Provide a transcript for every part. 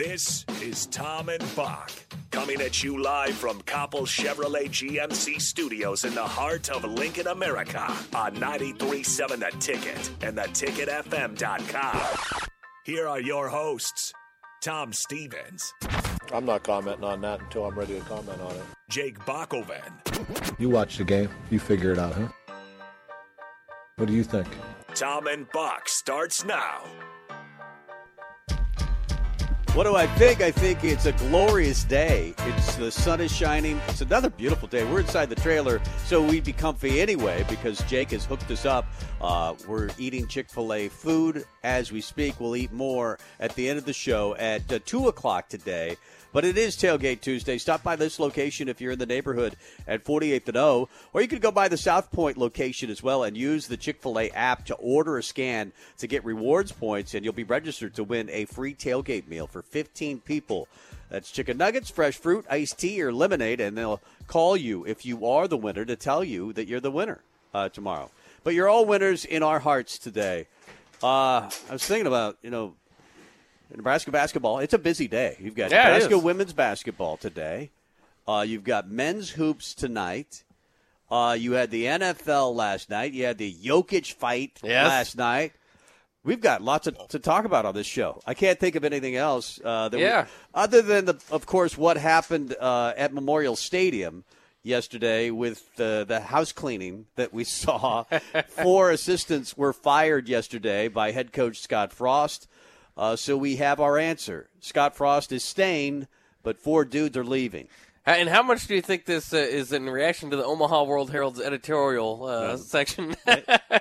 This is Tom and Bock coming at you live from Coppel Chevrolet GMC studios in the heart of Lincoln, America on 937 The Ticket and theticketfm.com. Here are your hosts, Tom Stevens, I'm not commenting on that until I'm ready to comment on it. Jake Bakoven, You watch the game, you figure it out, huh? What do you think? Tom and Bock starts now. What do I think? I think it's a glorious day. It's the sun is shining. It's another beautiful day. We're inside the trailer, so we'd be comfy anyway because Jake has hooked us up. Uh, we're eating Chick Fil A food as we speak. We'll eat more at the end of the show at uh, two o'clock today. But it is Tailgate Tuesday. Stop by this location if you're in the neighborhood at 48th and O, or you could go by the South Point location as well and use the Chick fil A app to order a scan to get rewards points, and you'll be registered to win a free tailgate meal for 15 people. That's chicken nuggets, fresh fruit, iced tea, or lemonade, and they'll call you if you are the winner to tell you that you're the winner uh, tomorrow. But you're all winners in our hearts today. Uh, I was thinking about, you know, Nebraska basketball. It's a busy day. You've got Yeah, Nebraska women's basketball today. Uh, you've got men's hoops tonight. Uh, you had the NFL last night. You had the Jokic fight Yes. last night. We've got lots of, to talk about on this show. I can't think of anything else. Uh, that we- Yeah. other than, the, of course, what happened uh, at Memorial Stadium yesterday with the, the house cleaning that we saw. Four assistants were fired yesterday by head coach Scott Frost. Uh, so we have our answer. Scott Frost is staying, but four dudes are leaving. And how much do you think this uh, is in reaction to the Omaha World Herald's editorial uh, section? I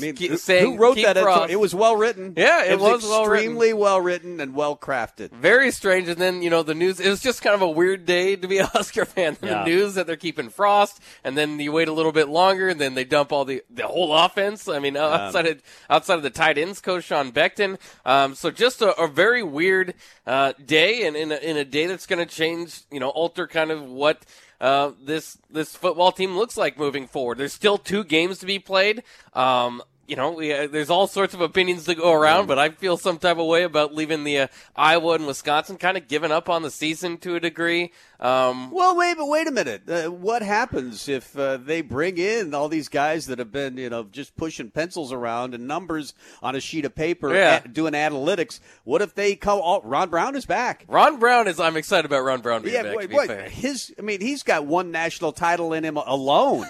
mean, who, saying, who wrote that? Frost. It was well written. Yeah, it was well written. extremely well written and well crafted. Very strange. And then, you know, the news, it was just kind of a weird day to be a Husker fan. Yeah. The news that they're keeping Frost, and then you wait a little bit longer, and then they dump all the, the whole offense. I mean, outside of, outside of the tight ends coach, Sean Beckton. Um, so just a, a very weird, uh, day, and in a, in a day that's going to change, you know, alter kind of what, uh, this this football team looks like moving forward. There's still two games to be played. Um, you know, we, uh, there's all sorts of opinions to go around, but I feel some type of way about leaving the uh, Iowa and Wisconsin kind of giving up on the season to a degree. Um, Well, wait, but wait a minute. Uh, what happens if uh, they bring in all these guys that have been, you know, just pushing pencils around and numbers on a sheet of paper, Yeah. a- doing analytics? What if they come? Oh, Ron Brown is back. Ron Brown is. I'm excited about Ron Brown being Yeah, back. to wait, fair. His, I mean, he's got one national title in him alone.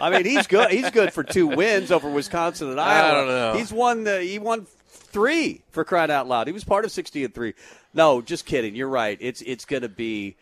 I mean, he's good. He's good for two wins over Wisconsin and I don't know. He's won. The, he won three for crying out loud. He was part of sixty and three. No, just kidding. You're right. It's it's going to be,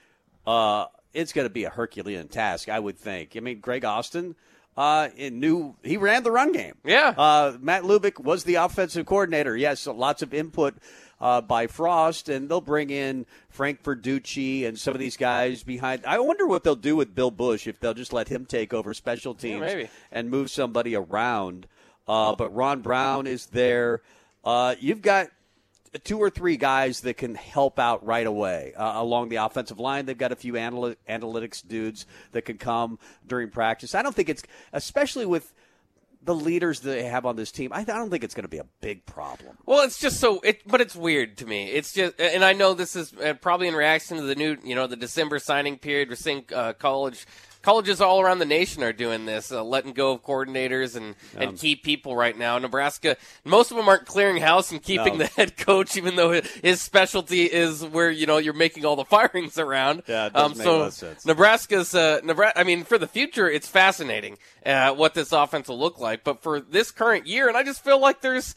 uh, it's going to be a Herculean task. I would think. I mean, Greg Austin. Uh, knew he ran the run game. Yeah. Uh, Matt Lubick was the offensive coordinator. Yes, lots of input uh, by Frost, and they'll bring in Frank Verduzco and some of these guys behind. I wonder what they'll do with Bill Bush if they'll just let him take over special teams maybe. and move somebody around. Uh, but Ron Brown is there. Uh, you've got two or three guys that can help out right away uh, along the offensive line. They've got a few anal- analytics dudes that can come during practice. I don't think it's, especially with the leaders that they have on this team, I, I don't think it's going to be a big problem. Well, it's just so it, but it's weird to me. It's just, and I know this is uh, probably in reaction to the new, you know, the December signing period. We're seeing uh, college colleges all around the nation are doing this, uh, letting go of coordinators and, and key people right now. Nebraska, most of them aren't clearing house and keeping No. the head coach, even though his specialty is where you know you're making all the firings around. Yeah, um, so a lot of sense. Nebraska's uh, Nebraska. I mean, for the future, it's fascinating uh, what this offense will look like. But for this current year, and I just feel like there's.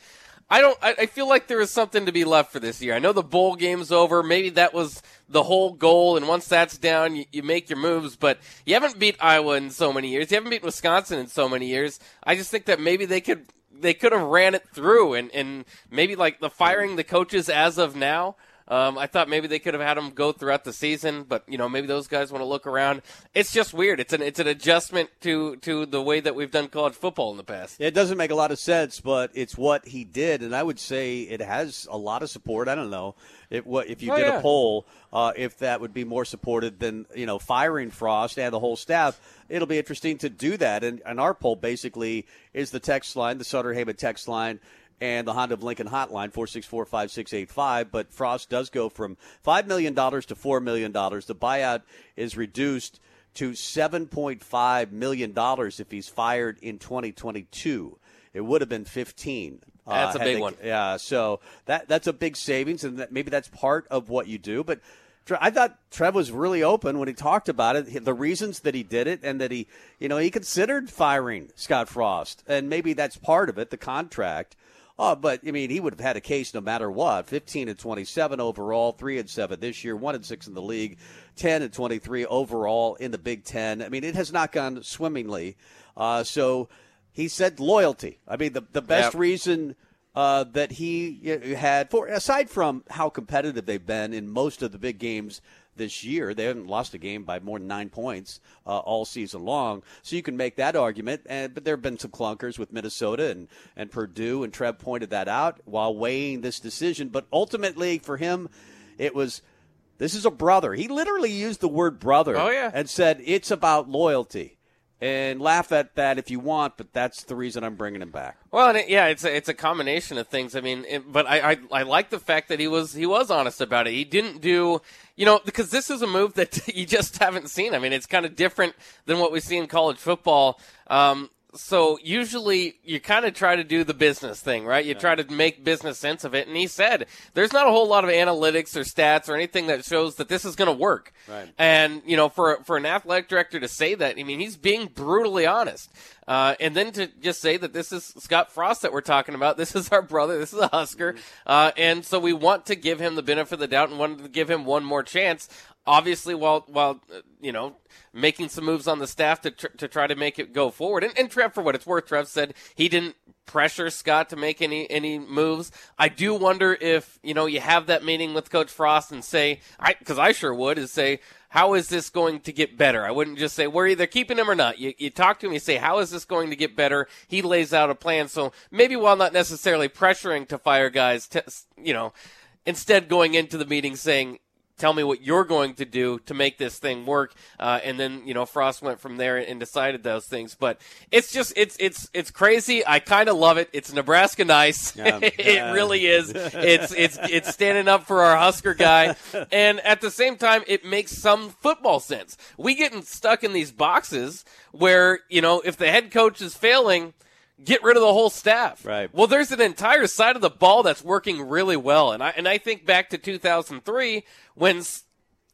I don't. I, I feel like there is something to be left for this year. I know the bowl game's over. Maybe that was the whole goal, and once that's down, you, you make your moves. But you haven't beat Iowa in so many years. You haven't beat Wisconsin in so many years. I just think that maybe they could. They could have ran it through, and and maybe like the firing the coaches as of now. Um, I thought maybe they could have had him go throughout the season, but you know maybe those guys want to look around. It's just weird. It's an it's an adjustment to to the way that we've done college football in the past. It doesn't make a lot of sense, but it's what he did, and I would say it has a lot of support. I don't know if what if you Oh, did yeah. a poll, uh, if that would be more supported than you know firing Frost and the whole staff. It'll be interesting to do that, and, and our poll basically is the text line, the Sutter Heyman text line. And the Honda of Lincoln hotline, 464 5685. But Frost does go from $5 million to $4 million. The buyout is reduced to $7.5 million if he's fired in 2022. It would have been 15. uh, That's a big they- one. Yeah, so that that's a big savings, and that, maybe that's part of what you do. But I thought Trev was really open when he talked about it, the reasons that he did it, and that he, you know, he considered firing Scott Frost, and maybe that's part of it, the contract. Oh, but I mean, he would have had a case no matter what. Fifteen and twenty-seven overall, three and seven this year, one and six in the league, ten and twenty-three overall in the Big Ten. I mean, it has not gone swimmingly. Uh, so he said loyalty. I mean, the the best reason uh, that he had for aside from how competitive they've been in most of the big games this year, they haven't lost a game by more than nine points uh, all season long. So you can make that argument. And but there have been some clunkers with Minnesota and and Purdue, and Trev pointed that out while weighing this decision. But ultimately, for him, it was. This is a brother. He literally used the word brother Oh, yeah. and said it's about loyalty. And laugh at that if you want, but that's the reason I'm bringing him back. Well, it, yeah, it's a, it's a combination of things. I mean, it, but I, I I like the fact that he was he was honest about it. He didn't do, you know, because this is a move that you just haven't seen. I mean, it's kind of different than what we see in college football. Um, so usually you kind of try to do the business thing, right? You try to make business sense of it. And he said there's not a whole lot of analytics or stats or anything that shows that this is going to work. Right. And you know, for for an athletic director to say that, I mean, he's being brutally honest. Uh, and then to just say that this is Scott Frost that we're talking about. This is our brother. This is a Husker. Uh, and so we want to give him the benefit of the doubt and want to give him one more chance. Obviously, while while uh, you know making some moves on the staff to tr- to try to make it go forward. And, and Trev, for what it's worth, Trev said he didn't pressure Scott to make any any moves. I do wonder if you know you have that meeting with Coach Frost and say, I because I sure would, is say. How is this going to get better? I wouldn't just say we're either keeping him or not. You, you talk to him, you say, how is this going to get better? He lays out a plan. So maybe while not necessarily pressuring to fire guys, you know, instead going into the meeting saying, tell me what you're going to do to make this thing work. Uh, and then you know frost went from there and decided those things. But it's just it's it's it's crazy. I kind of love it. It's nebraska nice. Yeah. it really is. It's it's it's standing up for our husker guy. And at the same time it makes some football sense. We getting stuck in these boxes where you know if the head coach is failing get rid of the whole staff. Right. well, there's an entire side of the ball that's working really well, and I and I think back to 2003 when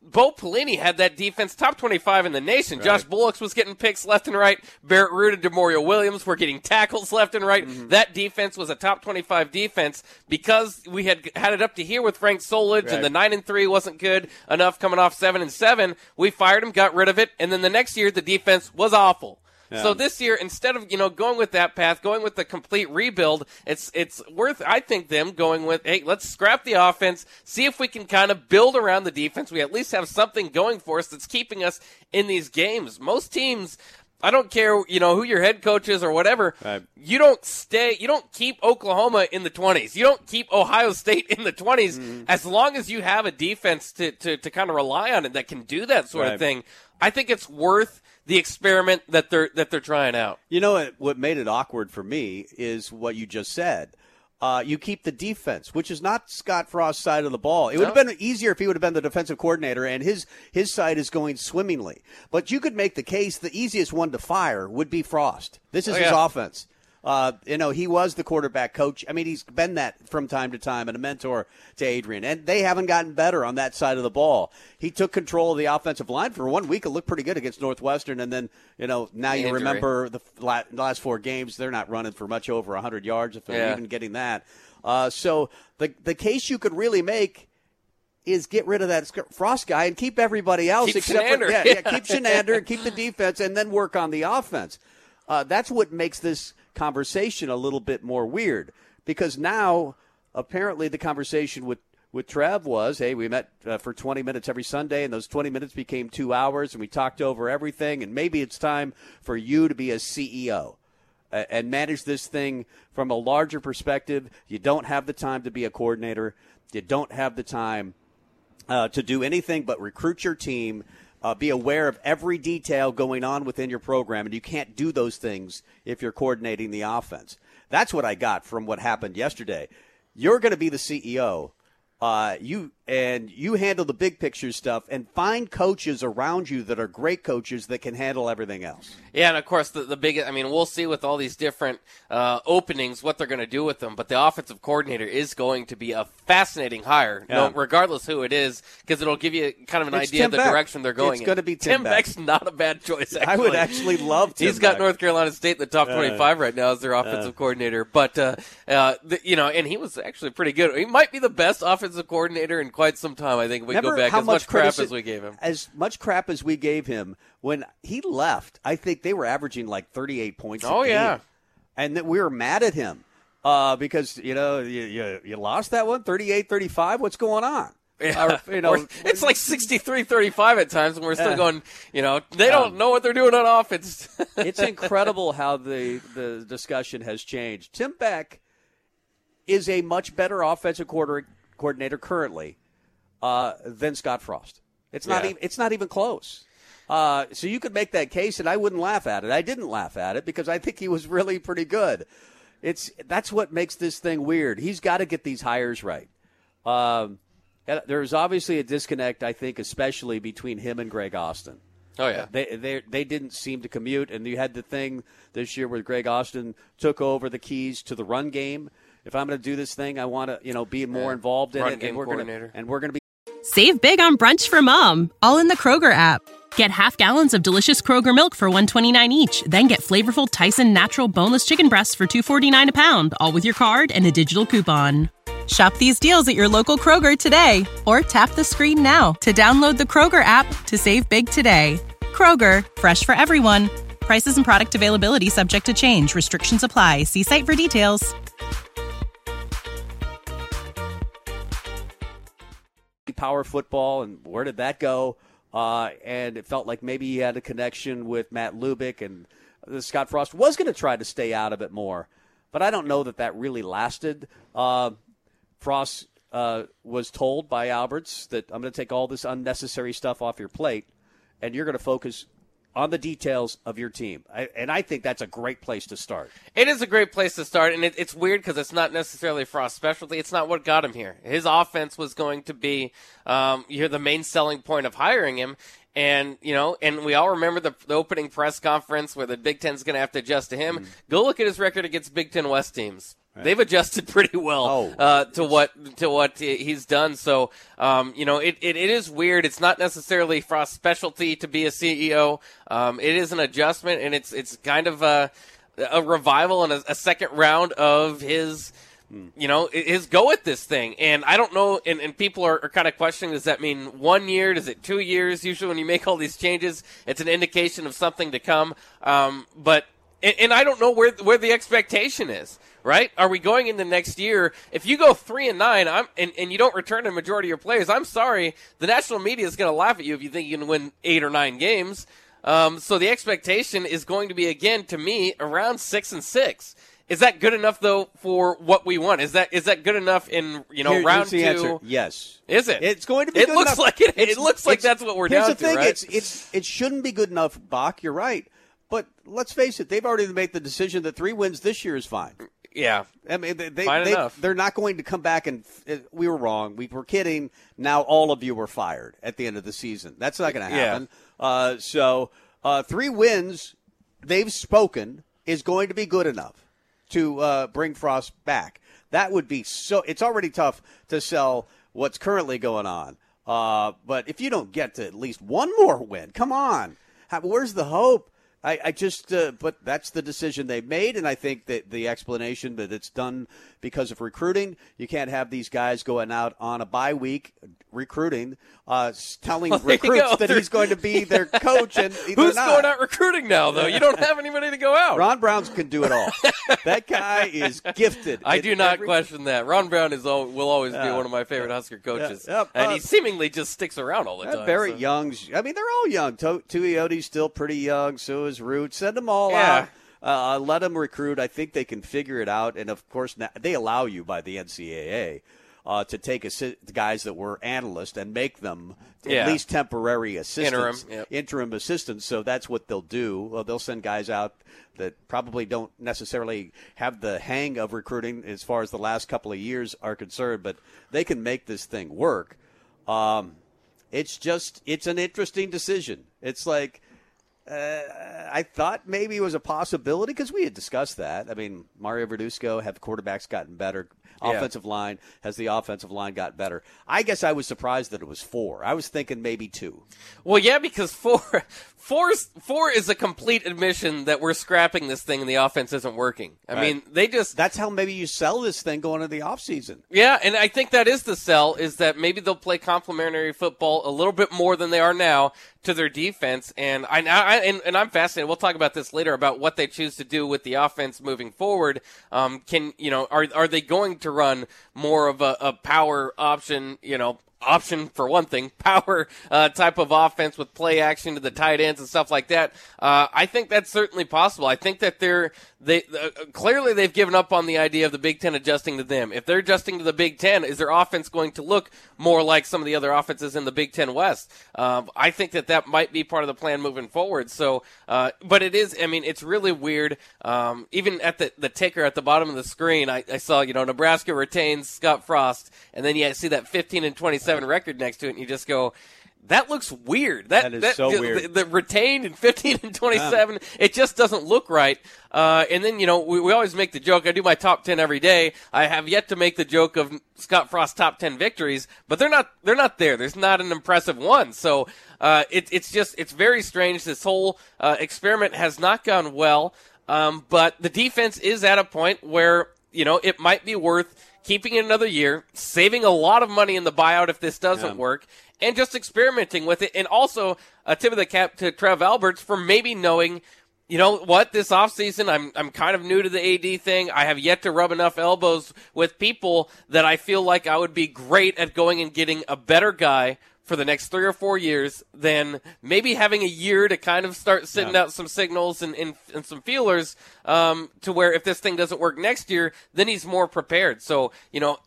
Bo Pelini had that defense top 25 in the nation. Josh Bullocks was getting picks left and right. Barrett Ruud and Demorio Williams were getting tackles left and right. Mm-hmm. That defense was a top 25 defense because we had had it up to here with Frank Solich, Right. and the nine and three wasn't good enough coming off seven and seven. We fired him, got rid of it, and then the next year the defense was awful. So this year, instead of you know going with that path, going with the complete rebuild, it's it's worth I think them going with hey let's scrap the offense, see if we can kind of build around the defense. We at least have something going for us that's keeping us in these games. Most teams. I don't care, you know, who your head coach is or whatever. Right. You don't stay, you don't keep Oklahoma in the 20s. You don't keep Ohio State in the 20s Mm-hmm. as long as you have a defense to, to, to kind of rely on it that can do that sort Right. of thing. I think it's worth the experiment that they're that they're trying out. You know what, what made it awkward for me is what you just said. Uh, you keep the defense, which is not Scott Frost's side of the ball. It would have been easier if he would have been the defensive coordinator and his his side is going swimmingly. But you could make the case the easiest one to fire would be Frost. This is Oh, his offense. Uh, you know, he was the quarterback coach. I mean, he's been that from time to time and a mentor to Adrian. And they haven't gotten better on that side of the ball. He took control of the offensive line for one week. It looked pretty good against Northwestern. And then, you know, now you Injury. remember the last four games, they're not running for much over 100 yards, if they're Yeah. even getting that. Uh, so the, the case you could really make is get rid of that Frost guy and keep everybody else Keep except for yeah, yeah, keep Chinander, keep the defense, and then work on the offense. Uh, that's what makes this conversation a little bit more weird because now apparently the conversation with with Trev was, hey, we met uh, for 20 minutes every Sunday, and those 20 minutes became two hours, and we talked over everything. And maybe it's time for you to be a CEO and manage this thing from a larger perspective. You don't have the time to be a coordinator. You don't have the time uh, to do anything but recruit your team. Uh, be aware of every detail going on within your program, and you can't do those things if you're coordinating the offense. That's what I got from what happened yesterday. You're going to be the CEO uh, you and you handle the big picture stuff and find coaches around you that are great coaches that can handle everything else. Yeah, and of course the the big I mean we'll see with all these different uh, openings what they're going to do with them, but the offensive coordinator is going to be a fascinating hire, yeah. no, regardless who it is, because it'll give you kind of an it's idea Tim of the Beck. direction they're going. It's going to be Tim, Tim Beck. Beck's not a bad choice. Actually. I would actually love. Tim He's got Beck. North Carolina State in the top twenty-five right now as their offensive coordinator, but uh, uh, the, you know, and he was actually pretty good. He might be the best offensive coordinator in quite some time. I think we Remember go back as much, crap critici- as we gave him. As much crap as we gave him when he left, I think they were averaging like 38 points. a Oh, yeah. and that we were mad at him uh, because you know you, you, you lost that one 38-35. What's going on? Yeah. Or, you know, Or it's like 63-35 at times, and we're still Yeah. going. You know, they don't know what they're doing on offense. it's incredible how the the discussion has changed. Tim Beck is a much better offensive quarter, coordinator currently uh, than Scott Frost. It's not Yeah. even it's not even close. Uh, so you could make that case, and I wouldn't laugh at it. I didn't laugh at it because I think he was really pretty good. It's that's what makes this thing weird. He's got to get these hires right. Um, and there's obviously a disconnect, I think, especially between him and Greg Austin. oh yeah, They they they didn't seem to commute, and you had the thing this year where Greg Austin took over the keys to the run game. If I'm going to do this thing, I want to you know be more Yeah. involved in Run it, game and we're going to and we're going to be Save big on brunch for mom, all in the Kroger app. Get half gallons of delicious Kroger milk for 129 each, then get flavorful Tyson natural boneless chicken breasts for 249 a pound, all with your card and a digital coupon. Shop these deals at your local Kroger today or tap the screen now to download the Kroger app to save big today. Kroger, fresh for everyone. Prices and product availability subject to change. Restrictions apply. See site for details. Power football, and where did that go? Uh, and it felt like maybe he had a connection with Matt Lubick, and Scott Frost was going to try to stay out of it more, but I don't know that that really lasted. Uh, Frost uh, was told by Alberts that I'm going to take all this unnecessary stuff off your plate, and you're going to focus on the details of your team. I, and I think that's a great place to start. It is a great place to start, and it, it's weird because it's not necessarily Frost's specialty. It's not what got him here. His offense was going to be, um, you're the main selling point of hiring him. And you know, and we all remember the, the opening press conference where the Big Ten's going to have to adjust to him. Go look at his record against Big Ten West teams. They've adjusted pretty well Oh. uh, to what to what he's done. So, um, you know, it, it, it is weird. It's not necessarily Frost's specialty to be a CEO. Um, it is an adjustment, and it's it's kind of a, a revival and a, a second round of his. You know, his go at this thing. And I don't know, and, and people are, are kind of questioning does that mean one year? Does it two years? Usually, when you make all these changes, it's an indication of something to come. Um, but and, and I don't know where where the expectation is. Right? Are we going into next year? If you go three and nine, I'm and, and you don't return a majority of your players, I'm sorry. The national media is going to laugh at you if you think you can win eight or nine games. Um, so the expectation is going to be again to me around six and six. Is that good enough though for what we want? Is that is that good enough in you know Here- round the two? answer. Yes. Is it? It's going to be. It good looks enough. like it- it looks like that's what we're here's down the to, thing. right? It's it's it shouldn't be good enough, Bock. You're right. But let's face it, they've already made the decision that three wins this year is fine. Yeah, I mean, they, they, Fine they, enough. they're not going to come back and uh, we were wrong. We were kidding. Now all of you were fired at the end of the season. That's not going to Yeah. happen. Uh, so uh, three wins, they've spoken, is going to be good enough to uh, bring Frost back. That would be so. It's already tough to sell what's currently going on. Uh, but if you don't get to at least one more win, come on. Where's the hope? I, I just, uh, but that's the decision they made, and I think that the explanation that it's done because of recruiting. You can't have these guys going out on a bye week recruiting, uh, telling well, recruits that he's going to be their coach, and who's not. going out recruiting now? Though you don't have anybody to go out. Ron Browns can do it all. that guy is gifted. I do not every... question that. Ron Brown is will always be one of my favorite Husker coaches, yeah. And uh, he seemingly just sticks around all the time. Barrett so. Young's. I mean, they're all young. Tuioti's still pretty young. So is Ruud. Send them all yeah. out. Uh, let them recruit. I think they can figure it out. And of course, they allow you by the NCAA uh, to take assi- guys that were analysts and make them yeah. at least temporary assistants, interim, yep. interim assistants. So that's what they'll do. Well, they'll send guys out that probably don't necessarily have the hang of recruiting as far as the last couple of years are concerned, but they can make this thing work. Um, it's just it's an interesting decision. It's like uh, I thought maybe it was a possibility because we had discussed that. I mean, Mario Verduzco, have quarterbacks gotten better? Offensive yeah. line has the offensive line got better? I guess I was surprised that it was four. I was thinking maybe two. Well, yeah, because four, four, four is a complete admission that we're scrapping this thing and the offense isn't working. I right. mean, they just that's how maybe you sell this thing going into the offseason. Yeah, and I think that is the sell is that maybe they'll play complementary football a little bit more than they are now to their defense. And I, I and, and, I'm fascinated. We'll talk about this later about what they choose to do with the offense moving forward. Um, can you know are are they going to run more of a, a power option? You know, option for one thing, power uh, type of offense with play action to the tight ends and stuff like that. Uh, I think that's certainly possible. I think that they're they uh, clearly they've given up on the idea of the Big Ten adjusting to them. If they're adjusting to the Big Ten, is their offense going to look more like some of the other offenses in the Big Ten West? Um, I think that that might be part of the plan moving forward. So, uh, but it is. I mean, it's really weird. Um, even at the the ticker at the bottom of the screen, I, I saw you know Nebraska retains Scott Frost, and then you see that 15 and 27 record next to it, and you just go, that looks weird. That, that is that, so the, weird. The, the, retained in 15 and 27, yeah. it just doesn't look right. Uh, and then, you know, we, we always make the joke. I do my top 10 every day. I have yet to make the joke of Scott Frost's top 10 victories, but they're not, they're not there. There's not an impressive one. So, uh, it, it's just, it's very strange. This whole, uh, experiment has not gone well. Um, but the defense is at a point where, you know, it might be worth keeping it another year, saving a lot of money in the buyout if this doesn't yeah. work, and just experimenting with it. And also a tip of the cap to Trev Alberts for maybe knowing, you know what, this offseason, I'm, I'm kind of new to the AD thing. I have yet to rub enough elbows with people that I feel like I would be great at going and getting a better guy for the next three or four years, then maybe having a year to kind of start sending yeah. out some signals and, and, and some feelers um, to where if this thing doesn't work next year, then he's more prepared. So, you know,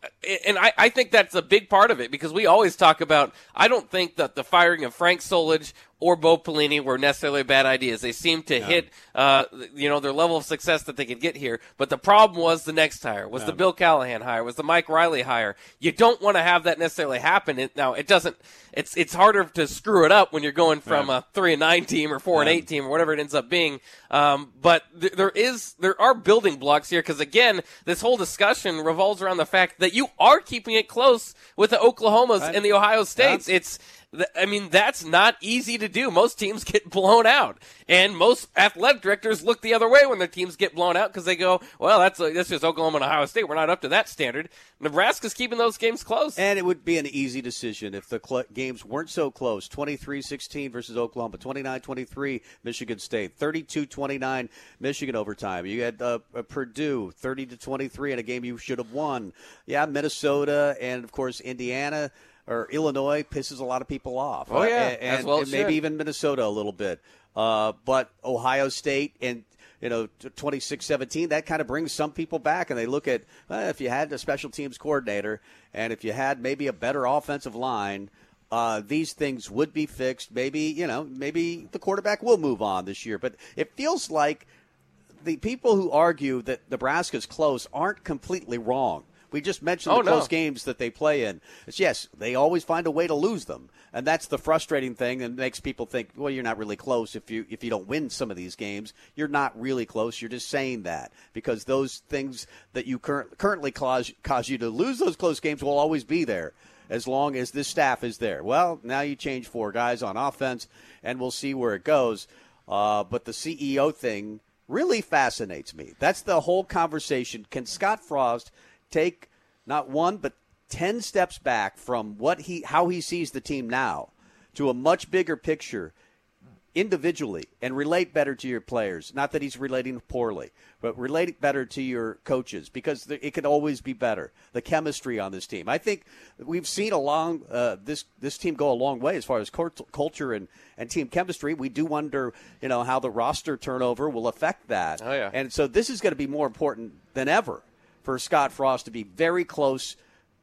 and I, I think that's a big part of it because we always talk about, I don't think that the firing of Frank Solich or Bo Pelini were necessarily bad ideas. They seemed to yeah. hit, uh, you know, their level of success that they could get here. But the problem was the next hire, was yeah. the Bill Callahan hire, was the Mike Riley hire. You don't want to have that necessarily happen. It, now, it doesn't. It's it's harder to screw it up when you're going from yeah. a three and nine team or four and eight team or whatever it ends up being. Um, but th- there is there are building blocks here because again, this whole discussion revolves around the fact that you are keeping it close with the Oklahomas right. and the Ohio States. It's I mean, that's not easy to do. Most teams get blown out, and most athletic directors look the other way when their teams get blown out because they go, "Well, that's that's just Oklahoma and Ohio State. We're not up to that standard." Nebraska's keeping those games close, and it would be an easy decision if the cl- games weren't so close. 23-16 versus Oklahoma, 29-23 Michigan State, 32-29 Michigan overtime. You had uh, Purdue 30 to 23 in a game you should have won. Yeah, Minnesota and of course Indiana or Illinois pisses a lot of people off. Oh yeah, and, and, well and maybe even Minnesota a little bit. Uh, but Ohio State and you know 26-17 that kind of brings some people back and they look at well, if you had a special teams coordinator and if you had maybe a better offensive line uh, these things would be fixed. Maybe you know maybe the quarterback will move on this year. But it feels like the people who argue that Nebraska's close aren't completely wrong we just mentioned oh, the close games that they play in. It's, yes, they always find a way to lose them, and that's the frustrating thing and makes people think, well, you're not really close if you if you don't win some of these games. You're not really close. You're just saying that because those things that you cur- currently cause cause you to lose those close games will always be there as long as this staff is there. Well, now you change four guys on offense, and we'll see where it goes. Uh, but the CEO thing really fascinates me. That's the whole conversation. Can Scott Frost take not one but ten steps back from what he how he sees the team now to a much bigger picture individually and relate better to your players. Not that he's relating poorly, but relate better to your coaches because it could always be better. The chemistry on this team. I think we've seen a long uh, this this team go a long way as far as culture and, and team chemistry. We do wonder, you know, how the roster turnover will affect that. Oh yeah. And so this is going to be more important than ever for Scott Frost to be very close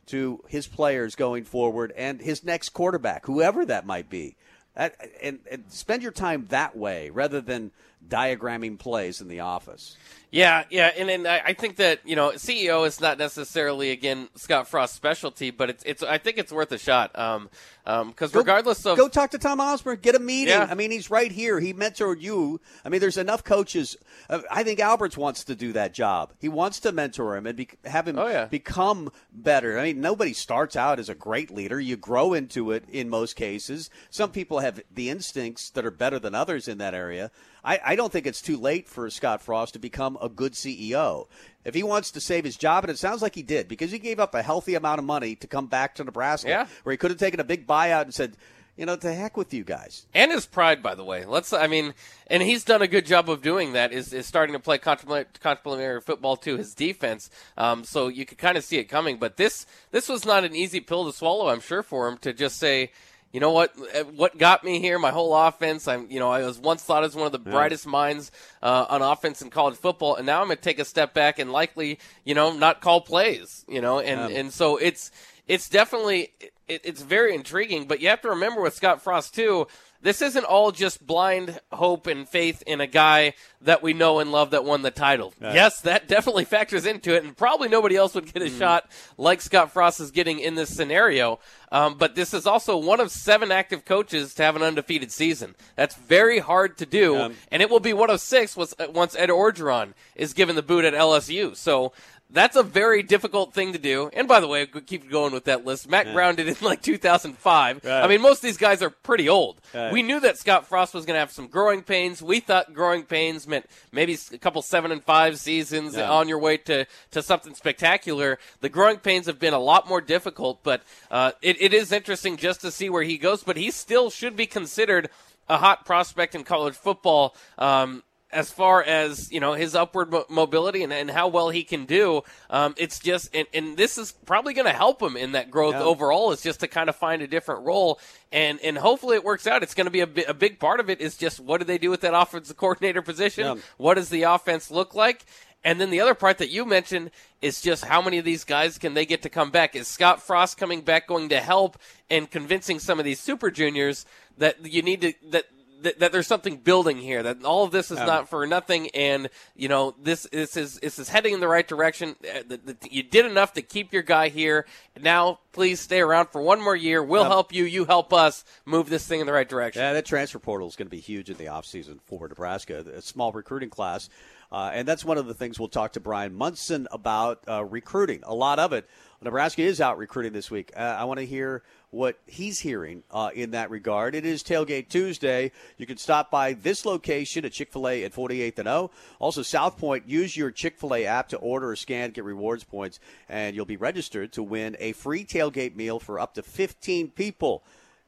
to his players going forward and his next quarterback, whoever that might be and, and spend your time that way rather than diagramming plays in the office. Yeah, yeah, and, and I think that you know CEO is not necessarily again Scott Frost's specialty, but it's it's I think it's worth a shot. Um, because um, regardless of go talk to Tom Osborne, get a meeting. Yeah. I mean, he's right here. He mentored you. I mean, there's enough coaches. Uh, I think Alberts wants to do that job. He wants to mentor him and be, have him oh, yeah. become better. I mean, nobody starts out as a great leader. You grow into it in most cases. Some people have the instincts that are better than others in that area. I, I don't think it's too late for Scott Frost to become a good CEO. If he wants to save his job, and it sounds like he did, because he gave up a healthy amount of money to come back to Nebraska, yeah. where he could have taken a big buyout and said, you know, to heck with you guys. And his pride, by the way. Let's, I mean, and he's done a good job of doing that. Is, is starting to play complementary football to his defense. Um, so you could kind of see it coming. But this, this was not an easy pill to swallow. I'm sure for him to just say, you know what? Uh, what got me here? My whole offense. I'm, you know, I was once thought as one of the yeah. brightest minds uh, on offense in college football, and now I'm going to take a step back and likely, you know, not call plays. You know, and yeah. and so it's it's definitely it, it's very intriguing. But you have to remember with Scott Frost too this isn't all just blind hope and faith in a guy that we know and love that won the title. Right. Yes, that definitely factors into it, and probably nobody else would get a mm. shot like Scott Frost is getting in this scenario. Um, but this is also one of seven active coaches to have an undefeated season. That's very hard to do, um, and it will be one of six once Ed Orgeron is given the boot at LSU. So that's a very difficult thing to do. And by the way, keep going with that list. Mack yeah. Brown did it in like 2005. Right. I mean, most of these guys are pretty old. Right. We knew that Scott Frost was going to have some growing pains. We thought growing pains meant maybe a couple seven and five seasons yeah. on your way to, to something spectacular. The growing pains have been a lot more difficult, but uh, it, it is interesting just to see where he goes. But he still should be considered a hot prospect in college football. Um, as far as you know his upward mo- mobility and, and how well he can do um, it's just and, and, this is probably going to help him in that growth yeah. overall is just to kind of find a different role and and hopefully it works out it's going to be a, bi- a big part of it is just what do they do with that offensive coordinator position yeah. what does the offense look like and then the other part that you mentioned is just how many of these guys can they get to come back? Is Scott Frost coming back going to help and convincing some of these super juniors that you need to that that, that, there's something building here. That all of this is um, not for nothing, and you know this this is this is heading in the right direction. Uh, the, the, you did enough to keep your guy here. Now, please stay around for one more year. We'll um, help you. You help us move this thing in the right direction. Yeah, that transfer portal is going to be huge in the offseason for Nebraska. A small recruiting class. Uh, and that's one of the things we'll talk to Brian Munson about uh, recruiting. A lot of it. Nebraska is out recruiting this week. Uh, I want to hear what he's hearing uh, in that regard. It is Tailgate Tuesday. You can stop by this location at Chick fil A at 48th and O. Also, South Point, use your Chick fil A app to order or scan, get rewards points, and you'll be registered to win a free tailgate meal for up to 15 people.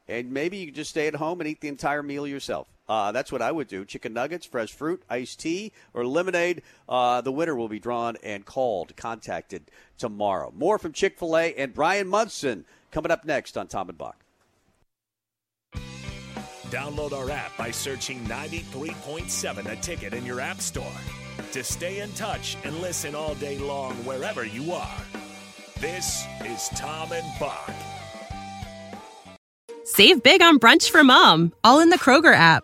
And maybe you can just stay at home and eat the entire meal yourself. Uh, that's what I would do. Chicken nuggets, fresh fruit, iced tea, or lemonade. Uh, the winner will be drawn and called, contacted tomorrow. More from Chick fil A and Brian Munson coming up next on Tom and Bock. Download our app by searching 93.7 a ticket in your app store to stay in touch and listen all day long wherever you are. This is Tom and Bock. Save big on brunch for mom, all in the Kroger app.